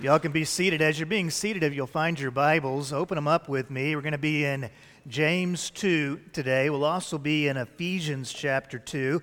Y'all can be seated. As you're being seated, if you'll find your Bibles, open them up with me. We're going to be in James 2 today. We'll also be in Ephesians chapter 2.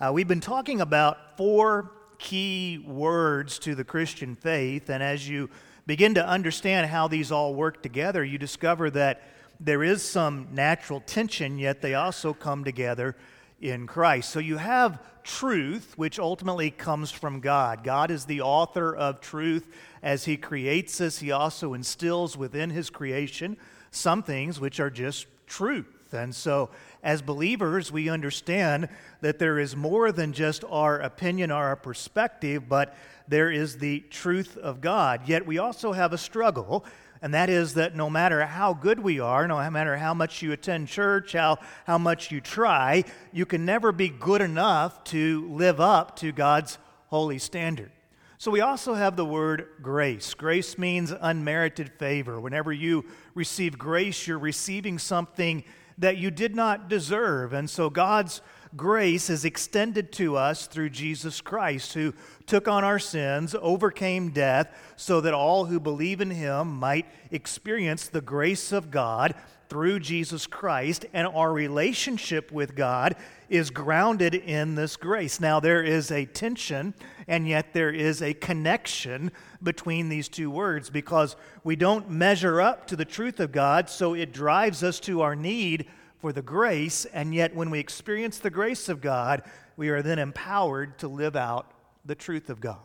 Uh, we've been talking about four key words to the Christian faith, and as you begin to understand how these all work together, you discover that there is some natural tension, yet they also come together in Christ. So you have truth, which ultimately comes from God. God is the author of truth. As He creates us, He also instills within His creation some things which are just truth. And so, as believers, we understand that there is more than just our opinion or our perspective, but there is the truth of God. Yet we also have a struggle and that is that no matter how good we are, no matter how much you attend church, how, how much you try, you can never be good enough to live up to God's holy standard. So we also have the word grace. Grace means unmerited favor. Whenever you receive grace, you're receiving something that you did not deserve. And so God's grace is extended to us through Jesus Christ, who took on our sins, overcame death, so that all who believe in him might experience the grace of God through Jesus Christ, and our relationship with God is grounded in this grace. Now, there is a tension, and yet there is a connection between these two words because we don't measure up to the truth of God, so it drives us to our need for the grace, and yet when we experience the grace of God, we are then empowered to live out the truth of God.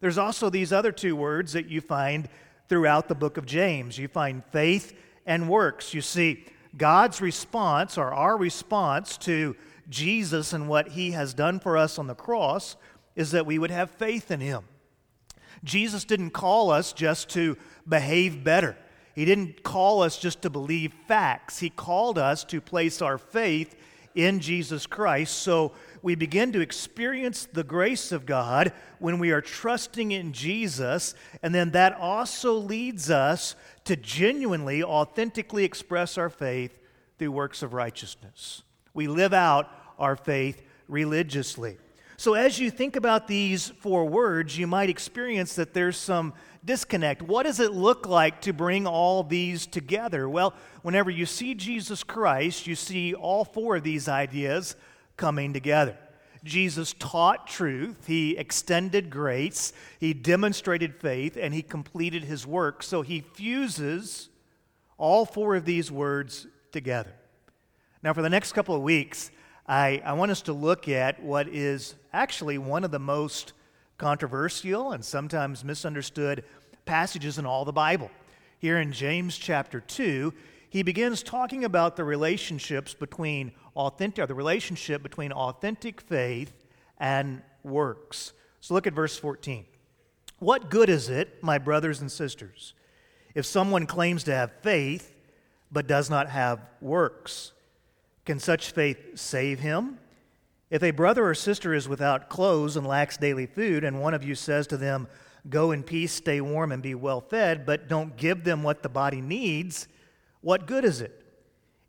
There's also these other two words that you find throughout the book of James. You find faith and works. You see, God's response, or our response to Jesus and what he has done for us on the cross, is that we would have faith in him. Jesus didn't call us just to behave better. He didn't call us just to believe facts. He called us to place our faith in Jesus Christ. So we begin to experience the grace of God when we are trusting in Jesus. And then that also leads us to genuinely, authentically express our faith through works of righteousness. We live out our faith religiously. So, as you think about these four words, you might experience that there's some disconnect. What does it look like to bring all these together? Well, whenever you see Jesus Christ, you see all four of these ideas coming together. Jesus taught truth, he extended grace, he demonstrated faith, and he completed his work. So he fuses all four of these words together. Now, for the next couple of weeks, I, I want us to look at what is actually one of the most controversial and sometimes misunderstood passages in all the Bible. Here in James chapter 2, he begins talking about the relationships between authentic, the relationship between authentic faith and works. So look at verse 14. What good is it, my brothers and sisters, if someone claims to have faith but does not have works? Can such faith save him? If a brother or sister is without clothes and lacks daily food, and one of you says to them, Go in peace, stay warm, and be well fed, but don't give them what the body needs, what good is it?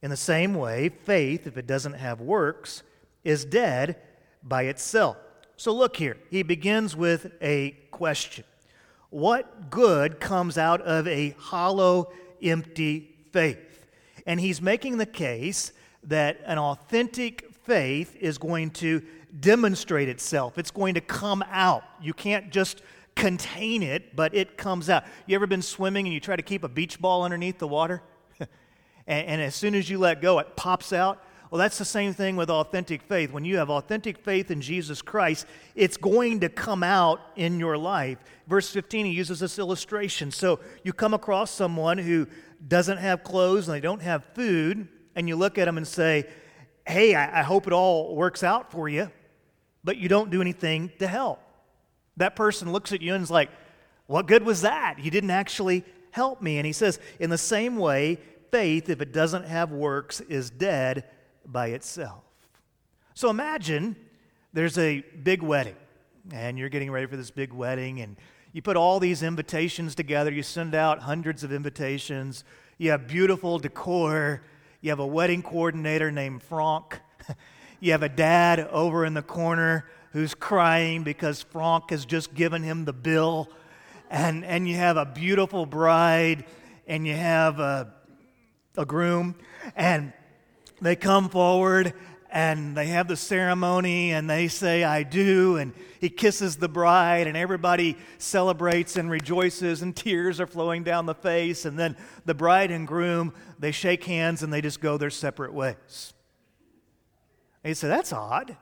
In the same way, faith, if it doesn't have works, is dead by itself. So look here. He begins with a question What good comes out of a hollow, empty faith? And he's making the case that an authentic faith is going to demonstrate itself. It's going to come out. You can't just contain it, but it comes out. You ever been swimming and you try to keep a beach ball underneath the water? and, and as soon as you let go, it pops out. Well, that's the same thing with authentic faith. When you have authentic faith in Jesus Christ, it's going to come out in your life. Verse 15, he uses this illustration. So you come across someone who doesn't have clothes and they don't have food, and you look at them and say, Hey, I, I hope it all works out for you, but you don't do anything to help. That person looks at you and is like, What good was that? You didn't actually help me. And he says, In the same way, faith, if it doesn't have works, is dead by itself. So imagine there's a big wedding, and you're getting ready for this big wedding, and you put all these invitations together. You send out hundreds of invitations. You have beautiful decor. You have a wedding coordinator named Frank. you have a dad over in the corner who's crying because Frank has just given him the bill. and, and you have a beautiful bride and you have a, a groom, and they come forward and they have the ceremony and they say, I do, and he kisses the bride, and everybody celebrates and rejoices, and tears are flowing down the face. And then the bride and groom, they shake hands and they just go their separate ways. And you say, That's odd.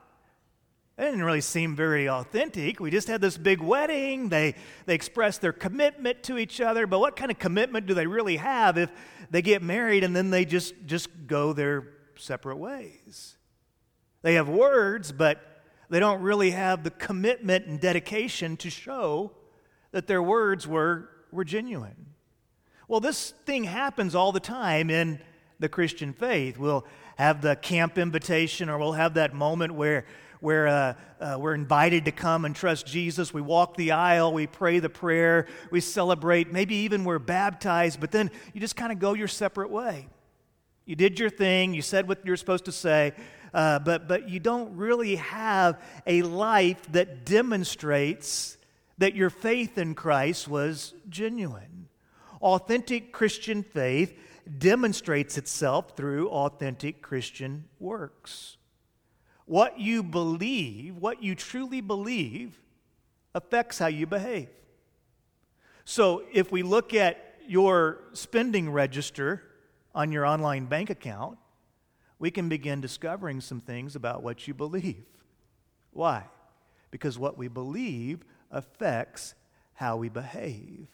That didn't really seem very authentic. We just had this big wedding. They, they expressed their commitment to each other, but what kind of commitment do they really have if they get married and then they just, just go their separate ways? They have words, but they don't really have the commitment and dedication to show that their words were, were genuine. Well, this thing happens all the time in the Christian faith. We'll have the camp invitation, or we'll have that moment where where uh, uh, we're invited to come and trust Jesus. We walk the aisle, we pray the prayer, we celebrate, maybe even we're baptized, but then you just kind of go your separate way. You did your thing, you said what you're supposed to say, uh, but, but you don't really have a life that demonstrates that your faith in Christ was genuine. Authentic Christian faith demonstrates itself through authentic Christian works. What you believe, what you truly believe, affects how you behave. So if we look at your spending register on your online bank account, we can begin discovering some things about what you believe. Why? Because what we believe affects how we behave.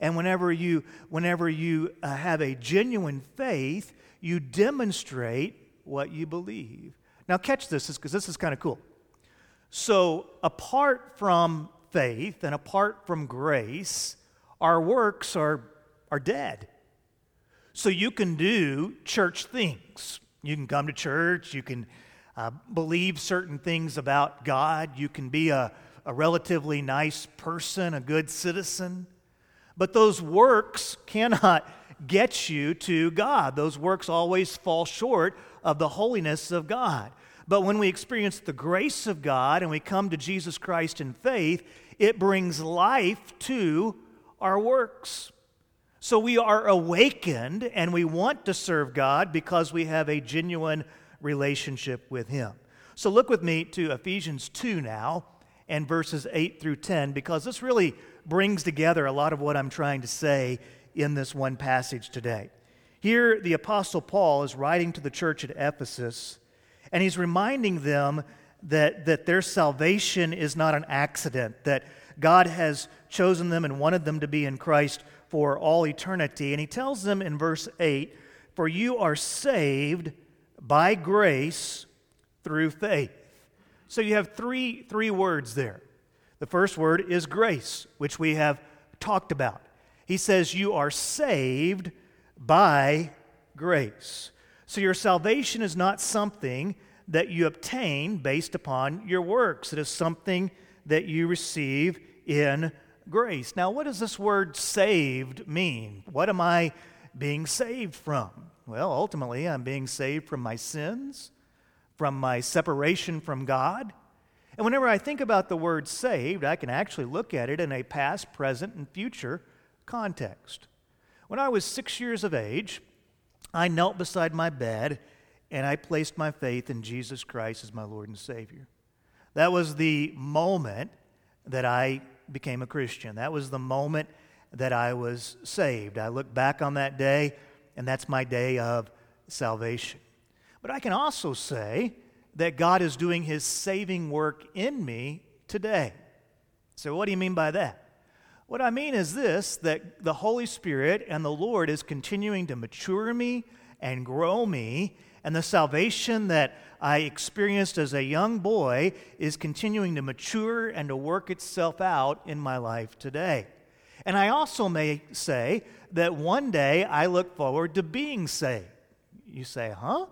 And whenever you, whenever you uh, have a genuine faith, you demonstrate what you believe. Now, catch this because this is kind of cool. So, apart from faith and apart from grace, our works are, are dead. So, you can do church things. You can come to church, you can uh, believe certain things about God, you can be a, a relatively nice person, a good citizen. But those works cannot get you to God. Those works always fall short of the holiness of God. But when we experience the grace of God and we come to Jesus Christ in faith, it brings life to our works. So we are awakened and we want to serve God because we have a genuine relationship with Him. So look with me to Ephesians 2 now and verses 8 through 10 because this really brings together a lot of what I'm trying to say in this one passage today. Here, the Apostle Paul is writing to the church at Ephesus and he's reminding them that, that their salvation is not an accident, that God has chosen them and wanted them to be in Christ for all eternity. And he tells them in verse 8 For you are saved by grace through faith. So you have three, three words there. The first word is grace, which we have talked about. He says, You are saved by grace. So your salvation is not something that you obtain based upon your works, it is something that you receive in grace. Now, what does this word saved mean? What am I being saved from? Well, ultimately, I'm being saved from my sins, from my separation from God. And whenever I think about the word saved, I can actually look at it in a past, present, and future context. When I was six years of age, I knelt beside my bed and I placed my faith in Jesus Christ as my Lord and Savior. That was the moment that I became a Christian. That was the moment that I was saved. I look back on that day, and that's my day of salvation. But I can also say that God is doing His saving work in me today. So, what do you mean by that? What I mean is this that the Holy Spirit and the Lord is continuing to mature me and grow me, and the salvation that I experienced as a young boy is continuing to mature and to work itself out in my life today. And I also may say that one day I look forward to being saved. You say, huh?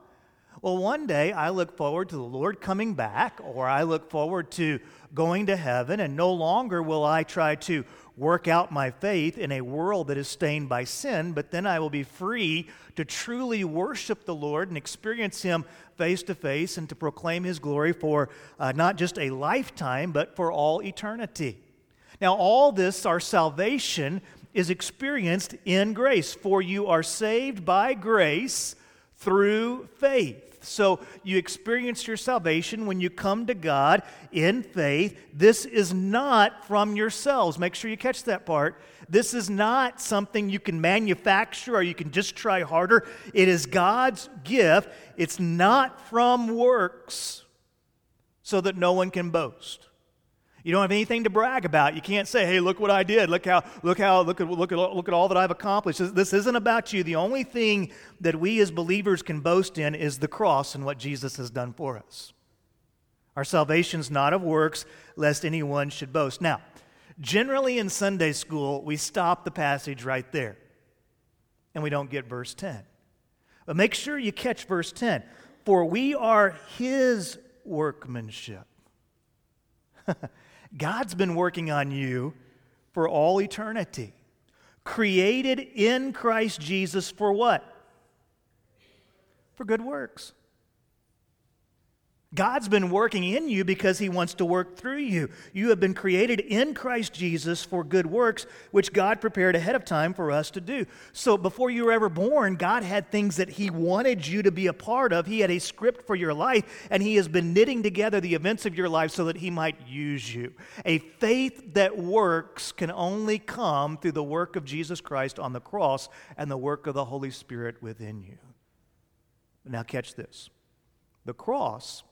Well, one day I look forward to the Lord coming back, or I look forward to going to heaven, and no longer will I try to work out my faith in a world that is stained by sin, but then I will be free to truly worship the Lord and experience Him face to face and to proclaim His glory for uh, not just a lifetime, but for all eternity. Now, all this, our salvation, is experienced in grace. For you are saved by grace through faith. So you experience your salvation when you come to God in faith. This is not from yourselves. Make sure you catch that part. This is not something you can manufacture or you can just try harder. It is God's gift. It's not from works so that no one can boast. You don't have anything to brag about. You can't say, "Hey, look what I did. Look how look how look at look at look at all that I've accomplished." This isn't about you. The only thing that we as believers can boast in is the cross and what Jesus has done for us. Our salvation's not of works, lest anyone should boast. Now, generally in Sunday school, we stop the passage right there. And we don't get verse 10. But make sure you catch verse 10. For we are his workmanship. God's been working on you for all eternity. Created in Christ Jesus for what? For good works. God's been working in you because He wants to work through you. You have been created in Christ Jesus for good works, which God prepared ahead of time for us to do. So before you were ever born, God had things that He wanted you to be a part of. He had a script for your life, and He has been knitting together the events of your life so that He might use you. A faith that works can only come through the work of Jesus Christ on the cross and the work of the Holy Spirit within you. Now, catch this the cross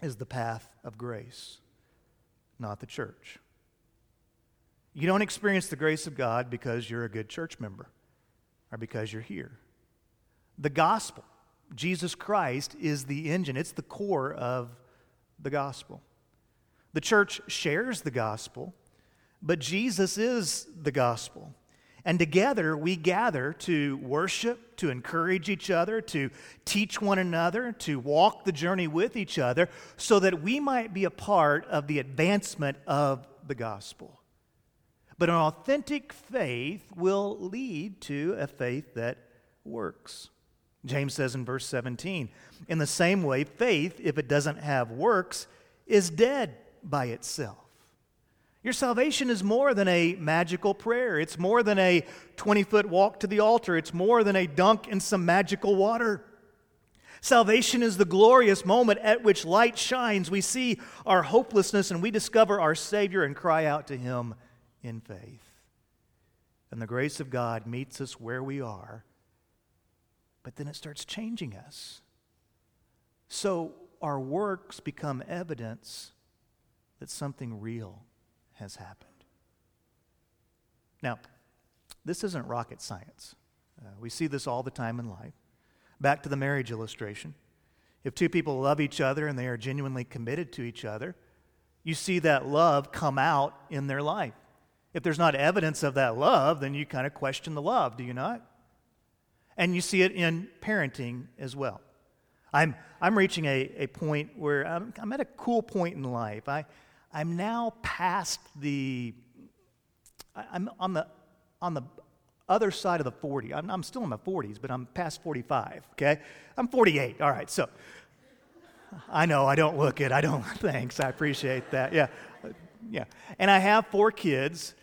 is the path of grace, not the church. You don't experience the grace of God because you're a good church member or because you're here. The gospel, Jesus Christ, is the engine, it's the core of the gospel. The church shares the gospel, but Jesus is the gospel. And together we gather to worship, to encourage each other, to teach one another, to walk the journey with each other, so that we might be a part of the advancement of the gospel. But an authentic faith will lead to a faith that works. James says in verse 17, in the same way, faith, if it doesn't have works, is dead by itself. Your salvation is more than a magical prayer. It's more than a 20 foot walk to the altar. It's more than a dunk in some magical water. Salvation is the glorious moment at which light shines. We see our hopelessness and we discover our Savior and cry out to Him in faith. And the grace of God meets us where we are, but then it starts changing us. So our works become evidence that something real has happened. Now, this isn't rocket science. Uh, we see this all the time in life. Back to the marriage illustration. If two people love each other and they are genuinely committed to each other, you see that love come out in their life. If there's not evidence of that love, then you kind of question the love, do you not? And you see it in parenting as well. I'm, I'm reaching a, a point where I'm, I'm at a cool point in life. I, I'm now past the, I'm on the, on the other side of the 40. I'm, I'm still in my 40s, but I'm past 45, okay? I'm 48, all right, so I know I don't look it. I don't, thanks, I appreciate that, yeah, yeah. And I have four kids,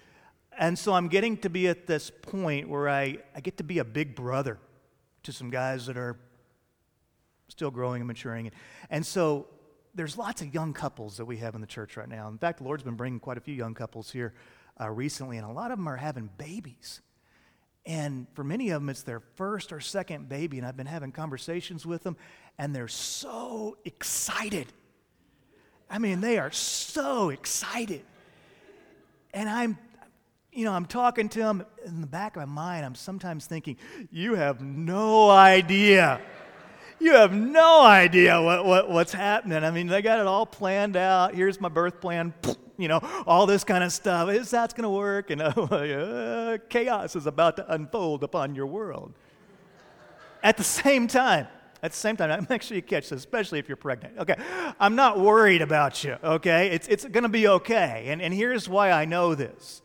and so I'm getting to be at this point where I, I get to be a big brother to some guys that are still growing and maturing. And so there's lots of young couples that we have in the church right now. In fact, the Lord's been bringing quite a few young couples here uh, recently, and a lot of them are having babies. And for many of them, it's their first or second baby, and I've been having conversations with them, and they're so excited. I mean, they are so excited. And I'm, you know, I'm talking to them in the back of my mind, I'm sometimes thinking, you have no idea you have no idea what, what, what's happening. I mean, they got it all planned out. Here's my birth plan, you know, all this kind of stuff. Is that's going to work? And uh, chaos is about to unfold upon your world. At the same time, at the same time, make sure you catch this, especially if you're pregnant. Okay, I'm not worried about you, okay? It's, it's going to be okay. And, and here's why I know this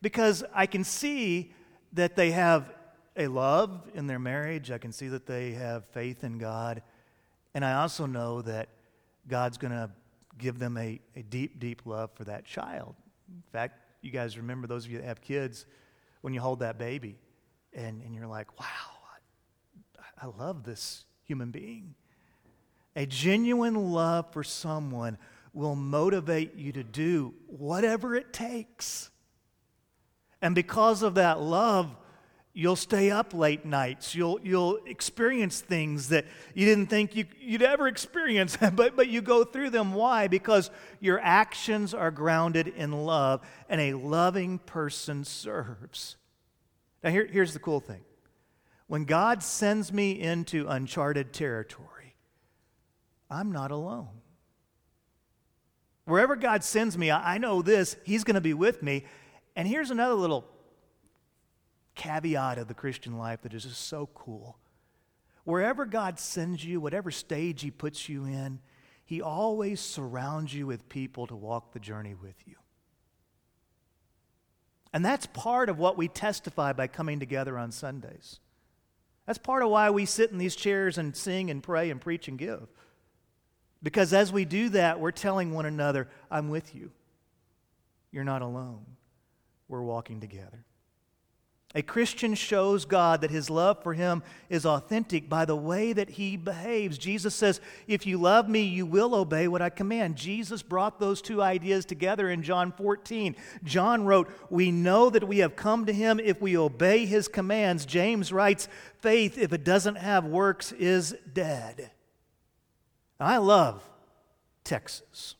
because I can see that they have a love in their marriage. I can see that they have faith in God. And I also know that God's going to give them a, a deep, deep love for that child. In fact, You guys remember, those of you that have kids, when you hold that baby and, and you're like, wow, I, I love this human being. A genuine love for someone will motivate you to do whatever it takes. And because of that love, you'll stay up late nights. You'll, you'll experience things that you didn't think you, would ever experience, but, but you go through them. Why? Because your actions are grounded in love, and a loving person serves. Now, here, here's the cool thing when God sends me into uncharted territory, I'm not alone. Wherever God sends me, I know this, He's going to be with me. And here's another little caveat of the Christian life that is just so cool. Wherever God sends you, whatever stage He puts you in, He always surrounds you with people to walk the journey with you. And that's part of what we testify by coming together on Sundays. That's part of why we sit in these chairs and sing and pray and preach and give. Because as we do that, we're telling one another, I'm with you. You're not alone. We're walking together. A Christian shows God that his love for him is authentic by the way that he behaves. Jesus says, If you love me, you will obey what I command. Jesus brought those two ideas together in John 14. John wrote, We know that we have come to him if we obey his commands. James writes, Faith, if it doesn't have works, is dead. I love Texas.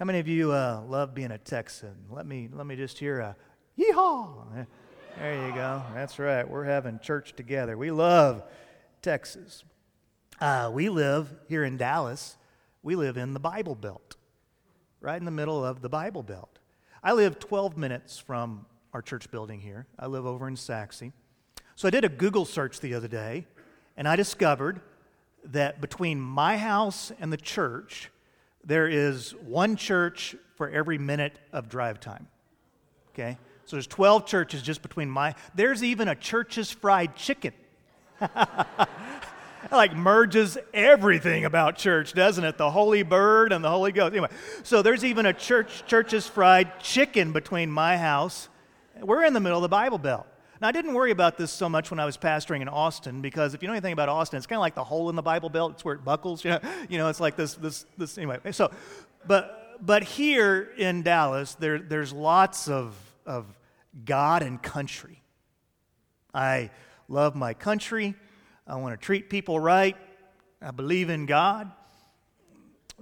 How many of you uh, love being a Texan? Let me, let me just hear a yeehaw. There you go. That's right. We're having church together. We love Texas. Uh, we live here in Dallas. We live in the Bible Belt, right in the middle of the Bible Belt. I live 12 minutes from our church building here. I live over in Sachse. So I did a Google search the other day, and I discovered that between my house and the church, there is one church for every minute of drive time. Okay? So there's 12 churches just between my. There's even a church's fried chicken. like merges everything about church, doesn't it? The Holy Bird and the Holy Ghost. Anyway, so there's even a church church's fried chicken between my house. We're in the middle of the Bible Belt. Now, I didn't worry about this so much when I was pastoring in Austin because if you know anything about Austin, it's kind of like the hole in the Bible Belt. It's where it buckles. You know, you know, it's like this, this, this. Anyway, so, but but here in Dallas, there there's lots of of God and country. I love my country. I want to treat people right. I believe in God.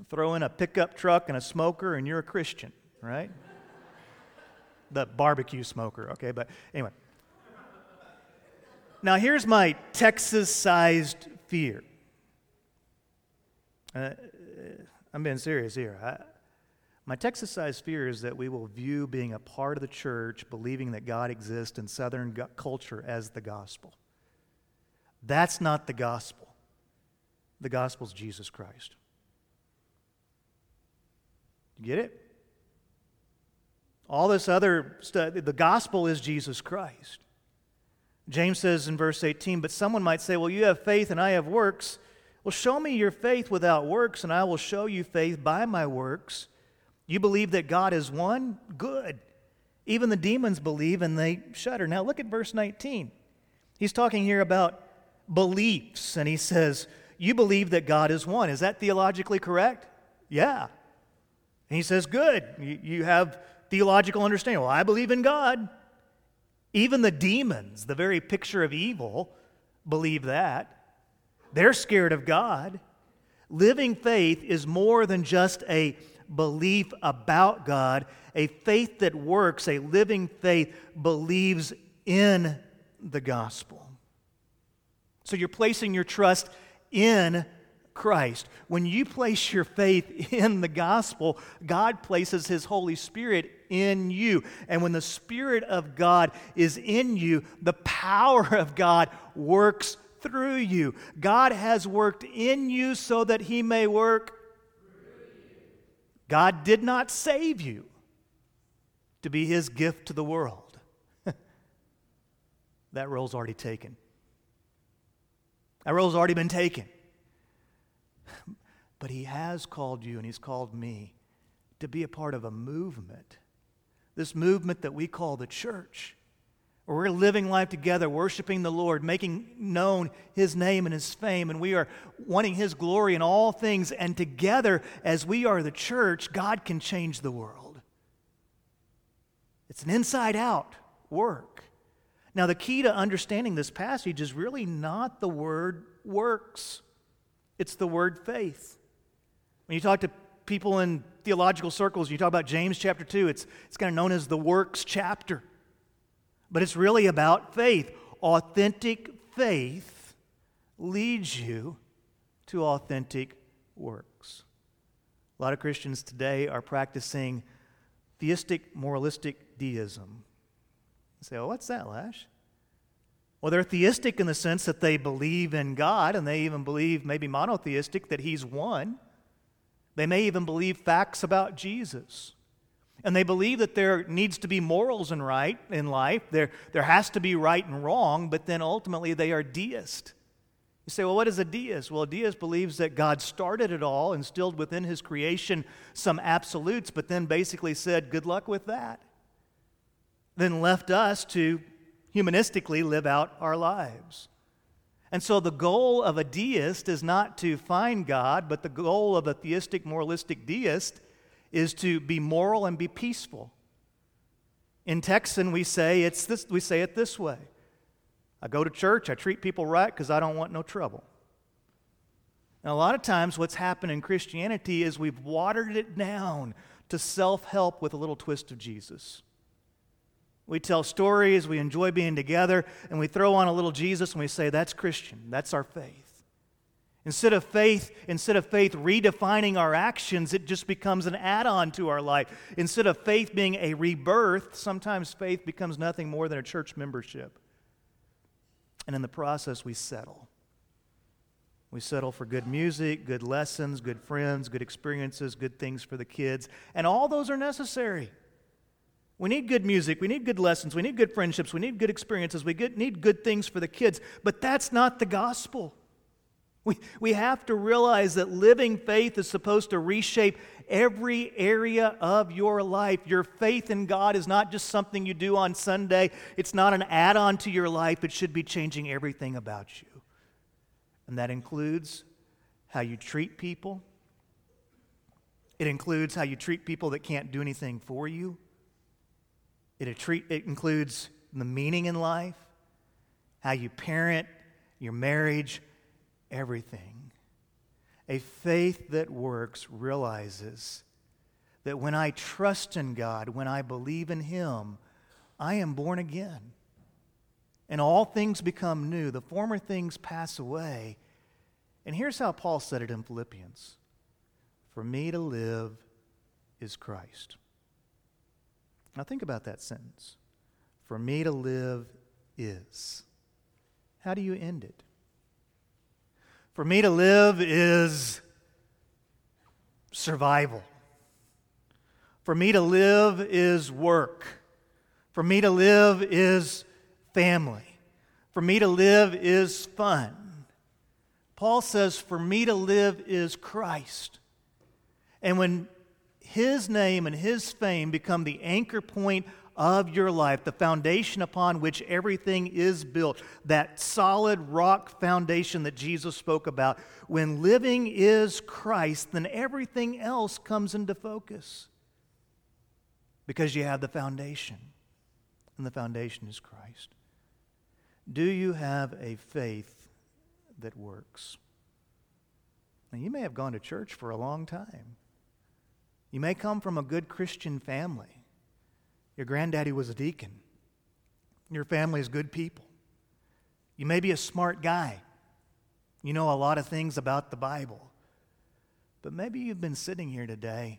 Throw in a pickup truck and a smoker, and you're a Christian, right? the barbecue smoker, okay? But anyway. Now, here's my Texas sized fear. Uh, I'm being serious here. I, my Texas sized fear is that we will view being a part of the church, believing that God exists in Southern culture, as the gospel. That's not the gospel. The gospel is Jesus Christ. You get it? All this other stuff, the gospel is Jesus Christ. James says in verse 18, but someone might say, Well, you have faith and I have works. Well, show me your faith without works, and I will show you faith by my works. You believe that God is one? Good. Even the demons believe and they shudder. Now look at verse 19. He's talking here about beliefs, and he says, You believe that God is one. Is that theologically correct? Yeah. And he says, Good. You, you have theological understanding. Well, I believe in God. Even the demons, the very picture of evil, believe that. They're scared of God. Living faith is more than just a belief about God, a faith that works, a living faith, believes in the gospel. So you're placing your trust in Christ. When you place your faith in the gospel, God places His Holy Spirit in you. And when the Spirit of God is in you, the power of God works through you. God has worked in you so that He may work God did not save you to be his gift to the world. that role's already taken. That role's already been taken. But he has called you and he's called me to be a part of a movement this movement that we call the church, where we're living life together, worshiping the Lord, making known His name and His fame, and we are wanting His glory in all things. And together, as we are the church, God can change the world. It's an inside out work. Now, the key to understanding this passage is really not the word works, it's the word faith. When you talk to people in theological circles, you talk about James chapter 2, it's, it's kind of known as the works chapter. But it's really about faith. Authentic faith leads you to authentic works. A lot of Christians today are practicing theistic, moralistic deism. You say, oh, what's that, Lash? Well, they're theistic in the sense that they believe in God and they even believe, maybe monotheistic, that He's one. They may even believe facts about Jesus. And they believe that there needs to be morals and right in life. There, there has to be right and wrong, but then ultimately they are deist. You say, well, what is a deist? Well, a deist believes that God started it all, instilled within his creation some absolutes, but then basically said, good luck with that. Then left us to humanistically live out our lives. And so the goal of a deist is not to find God, but the goal of a theistic, moralistic deist is to be moral and be peaceful. In Texan, we say, it's this, we say it this way I go to church, I treat people right because I don't want no trouble. And a lot of times, what's happened in Christianity is we've watered it down to self help with a little twist of Jesus. We tell stories, we enjoy being together, and we throw on a little Jesus and we say, that's Christian. That's our faith. Instead of faith, instead of faith redefining our actions, it just becomes an add-on to our life. Instead of faith being a rebirth, sometimes faith becomes nothing more than a church membership. And in the process, we settle. We settle for good music, good lessons, good friends, good experiences, good things for the kids, and all those are necessary. We need good music. We need good lessons. We need good friendships. We need good experiences. We need good things for the kids. But that's not the gospel. We, we have to realize that living faith is supposed to reshape every area of your life. Your faith in God is not just something you do on Sunday, it's not an add on to your life. It should be changing everything about you. And that includes how you treat people, it includes how you treat people that can't do anything for you. It, treat, it includes the meaning in life, how you parent, your marriage, everything. A faith that works realizes that when I trust in God, when I believe in Him, I am born again. And all things become new. The former things pass away. And here's how Paul said it in Philippians For me to live is Christ. Now, think about that sentence. For me to live is. How do you end it? For me to live is survival. For me to live is work. For me to live is family. For me to live is fun. Paul says, For me to live is Christ. And when his name and His fame become the anchor point of your life, the foundation upon which everything is built, that solid rock foundation that Jesus spoke about. When living is Christ, then everything else comes into focus because you have the foundation, and the foundation is Christ. Do you have a faith that works? Now, you may have gone to church for a long time. You may come from a good Christian family. Your granddaddy was a deacon. Your family is good people. You may be a smart guy. You know a lot of things about the Bible. But maybe you've been sitting here today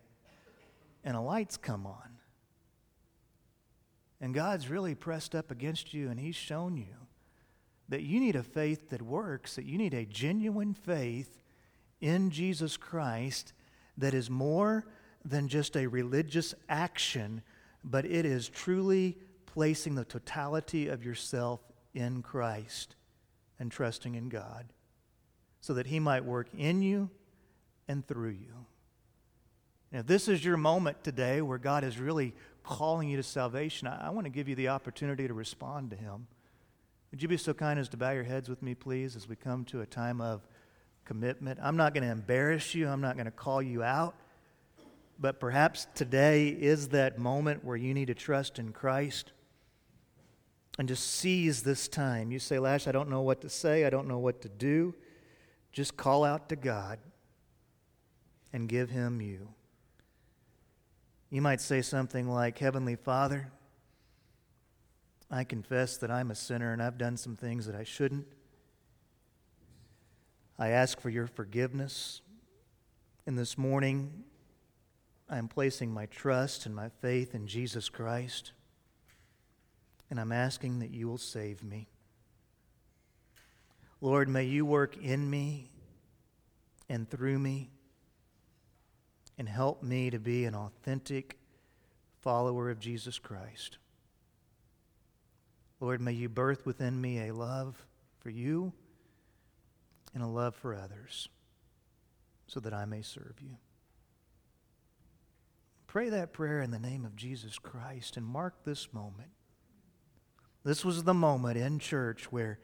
and a light's come on. And God's really pressed up against you and He's shown you that you need a faith that works, that you need a genuine faith in Jesus Christ that is more than just a religious action, but it is truly placing the totality of yourself in Christ and trusting in God so that He might work in you and through you. Now, this is your moment today where God is really calling you to salvation, I, I want to give you the opportunity to respond to Him. Would you be so kind as to bow your heads with me, please, as we come to a time of commitment? I'm not going to embarrass you, I'm not going to call you out, but perhaps today is that moment where you need to trust in Christ and just seize this time. You say, Lash, I don't know what to say, I don't know what to do. Just call out to God and give Him you. You might say something like, Heavenly Father, I confess that I'm a sinner and I've done some things that I shouldn't. I ask for your forgiveness. And this morning, I am placing my trust and my faith in Jesus Christ and I'm asking that you will save me. Lord, may you work in me and through me and help me to be an authentic follower of Jesus Christ. Lord, may you birth within me a love for you and a love for others so that I may serve you. Pray that prayer in the name of Jesus Christ and mark this moment this was the moment in church where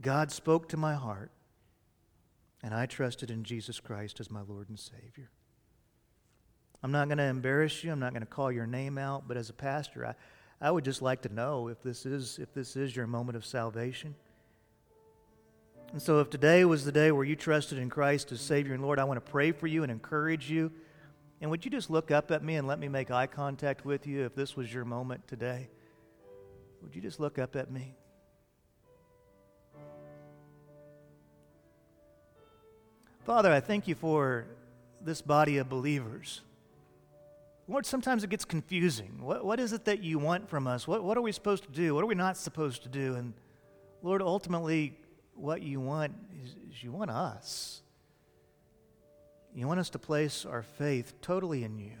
God spoke to my heart and I trusted in Jesus Christ as my Lord and Savior. I'm not going to embarrass you. I'm not going to call your name out, but as a pastor, I, I would just like to know if this is if this is your moment of salvation. And so if today was the day where you trusted in Christ as Savior and Lord, I want to pray for you and encourage you. And would you just look up at me and let me make eye contact with you if this was your moment today? Would you just look up at me? Father, I thank you for this body of believers. Lord, sometimes it gets confusing. What, what is it that you want from us? What, what are we supposed to do? What are we not supposed to do? And Lord, ultimately, what you want is, is you want us. You want us to place our faith totally in you,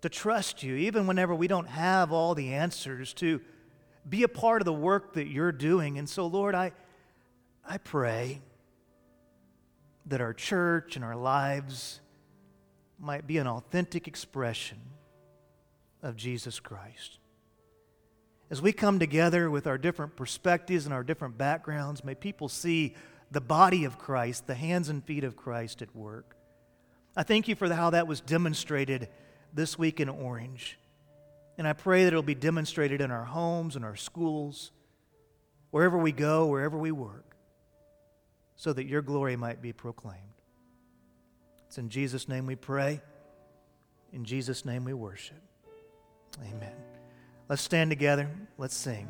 to trust you, even whenever we don't have all the answers, to be a part of the work that you're doing. And so, Lord, I, I pray that our church and our lives might be an authentic expression of Jesus Christ. As we come together with our different perspectives and our different backgrounds, may people see the body of Christ, the hands and feet of Christ at work. I thank you for how that was demonstrated this week in Orange. And I pray that it'll be demonstrated in our homes and our schools, wherever we go, wherever we work, so that your glory might be proclaimed. It's in Jesus' name we pray. In Jesus' name we worship. Amen. Let's stand together. Let's sing.